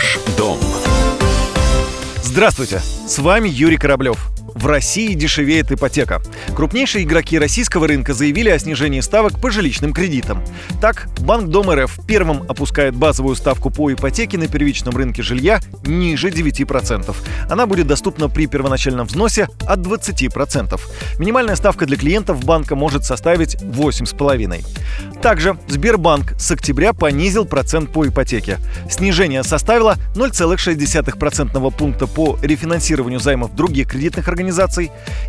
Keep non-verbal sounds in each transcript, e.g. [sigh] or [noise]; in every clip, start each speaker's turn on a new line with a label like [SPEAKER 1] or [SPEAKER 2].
[SPEAKER 1] Ваш дом.
[SPEAKER 2] Здравствуйте, с вами Юрий Кораблев. В России дешевеет ипотека. Крупнейшие игроки российского рынка заявили о снижении ставок по жилищным кредитам. Так, Банк Дом РФ первым опускает базовую ставку по ипотеке на первичном рынке жилья ниже 9%. Она будет доступна при первоначальном взносе от 20%. Минимальная ставка для клиентов банка может составить 8,5%. Также Сбербанк с октября понизил процент по ипотеке. Снижение составило 0,6% пункта по рефинансированию займов других кредитных организаций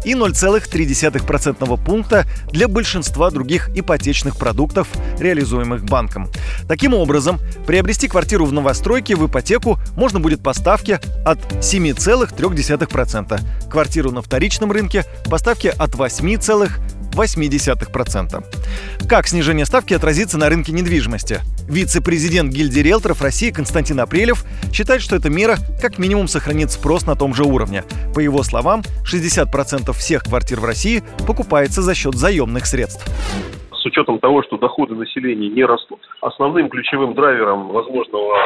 [SPEAKER 2] и 0,3% пункта для большинства других ипотечных продуктов, реализуемых банком. Таким образом, приобрести квартиру в новостройке в ипотеку можно будет по ставке от 7,3%, квартиру на вторичном рынке по ставке от 8,3%, 0,8%. Как снижение ставки отразится на рынке недвижимости? Вице-президент гильдии риэлторов России Константин Апрелев считает, что эта мера как минимум сохранит спрос на том же уровне. По его словам, 60% всех квартир в России покупается за счет заемных средств
[SPEAKER 3] с учетом того, что доходы населения не растут, основным ключевым драйвером возможного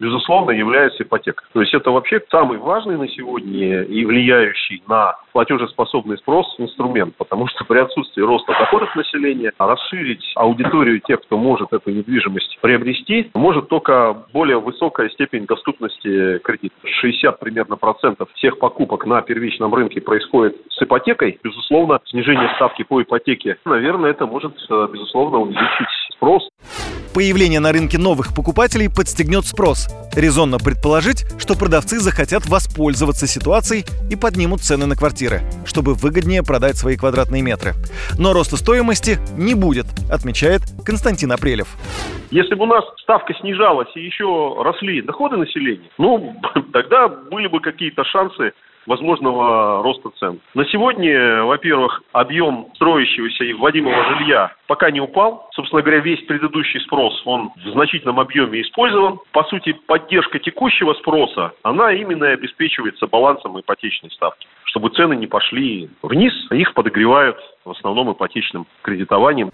[SPEAKER 3] безусловно, является ипотека. То есть это вообще самый важный на сегодня и влияющий на платежеспособный спрос инструмент, потому что при отсутствии роста доходов населения расширить аудиторию тех, кто может эту недвижимость приобрести, может только более высокая степень доступности кредита. 60 примерно процентов всех покупок на первичном рынке происходит с ипотекой. Безусловно, снижение ставки по ипотеке, наверное, это может, э, безусловно, увеличить спрос.
[SPEAKER 2] Появление на рынке новых покупателей подстегнет спрос. Резонно предположить, что продавцы захотят воспользоваться ситуацией и поднимут цены на квартиры, чтобы выгоднее продать свои квадратные метры. Но роста стоимости не будет, отмечает Константин Апрелев.
[SPEAKER 3] Если бы у нас ставка снижалась и еще росли доходы населения, ну, [laughs] тогда были бы какие-то шансы возможного роста цен. На сегодня, во-первых, объем строящегося и вводимого жилья пока не упал. Собственно говоря, весь предыдущий спрос, он в значительном объеме использован. По сути, поддержка текущего спроса, она именно обеспечивается балансом ипотечной ставки чтобы цены не пошли вниз, их подогревают в основном ипотечным кредитованием.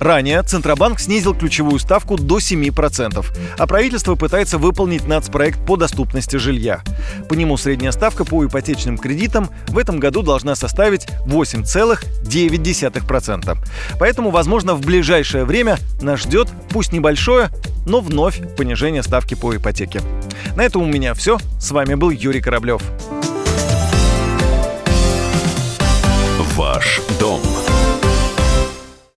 [SPEAKER 2] Ранее Центробанк снизил ключевую ставку до 7%, а правительство пытается выполнить нацпроект по доступности жилья. По нему средняя ставка по ипотечным кредитам в этом году должна составить 8,9%. Поэтому, возможно, в ближайшее время нас ждет, пусть небольшое, но вновь понижение ставки по ипотеке. На этом у меня все. С вами был Юрий Кораблев.
[SPEAKER 1] Ваш дом